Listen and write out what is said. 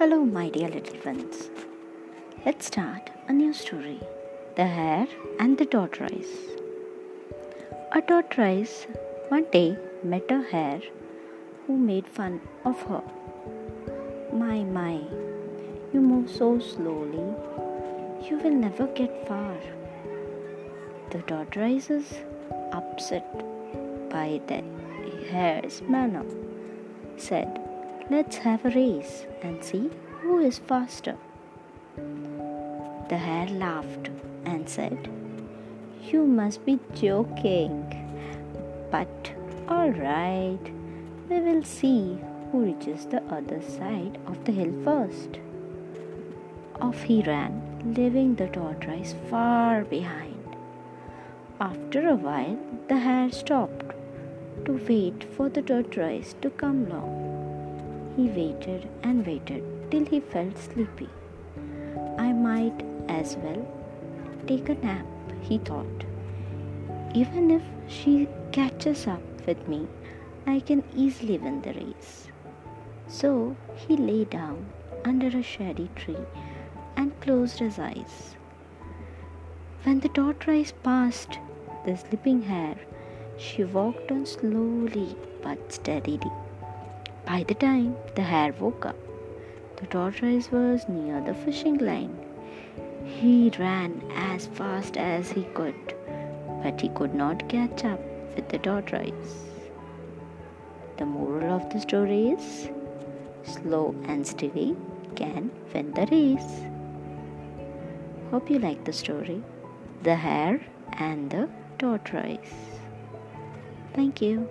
Hello, my dear little ones. Let's start a new story The Hare and the Tortoise. A tortoise one day met a hare who made fun of her. My, my, you move so slowly, you will never get far. The tortoise is upset by the hare's manner, said, Let's have a race and see who is faster. The hare laughed and said, You must be joking. But all right, we will see who reaches the other side of the hill first. Off he ran, leaving the tortoise far behind. After a while, the hare stopped to wait for the tortoise to come along. He waited and waited till he felt sleepy. I might as well take a nap, he thought. Even if she catches up with me, I can easily win the race. So he lay down under a shady tree and closed his eyes. When the tortoise passed the sleeping hare, she walked on slowly but steadily. By the time the hare woke up, the tortoise was near the fishing line. He ran as fast as he could, but he could not catch up with the tortoise. The moral of the story is slow and steady can win the race. Hope you like the story The Hare and the Tortoise. Thank you.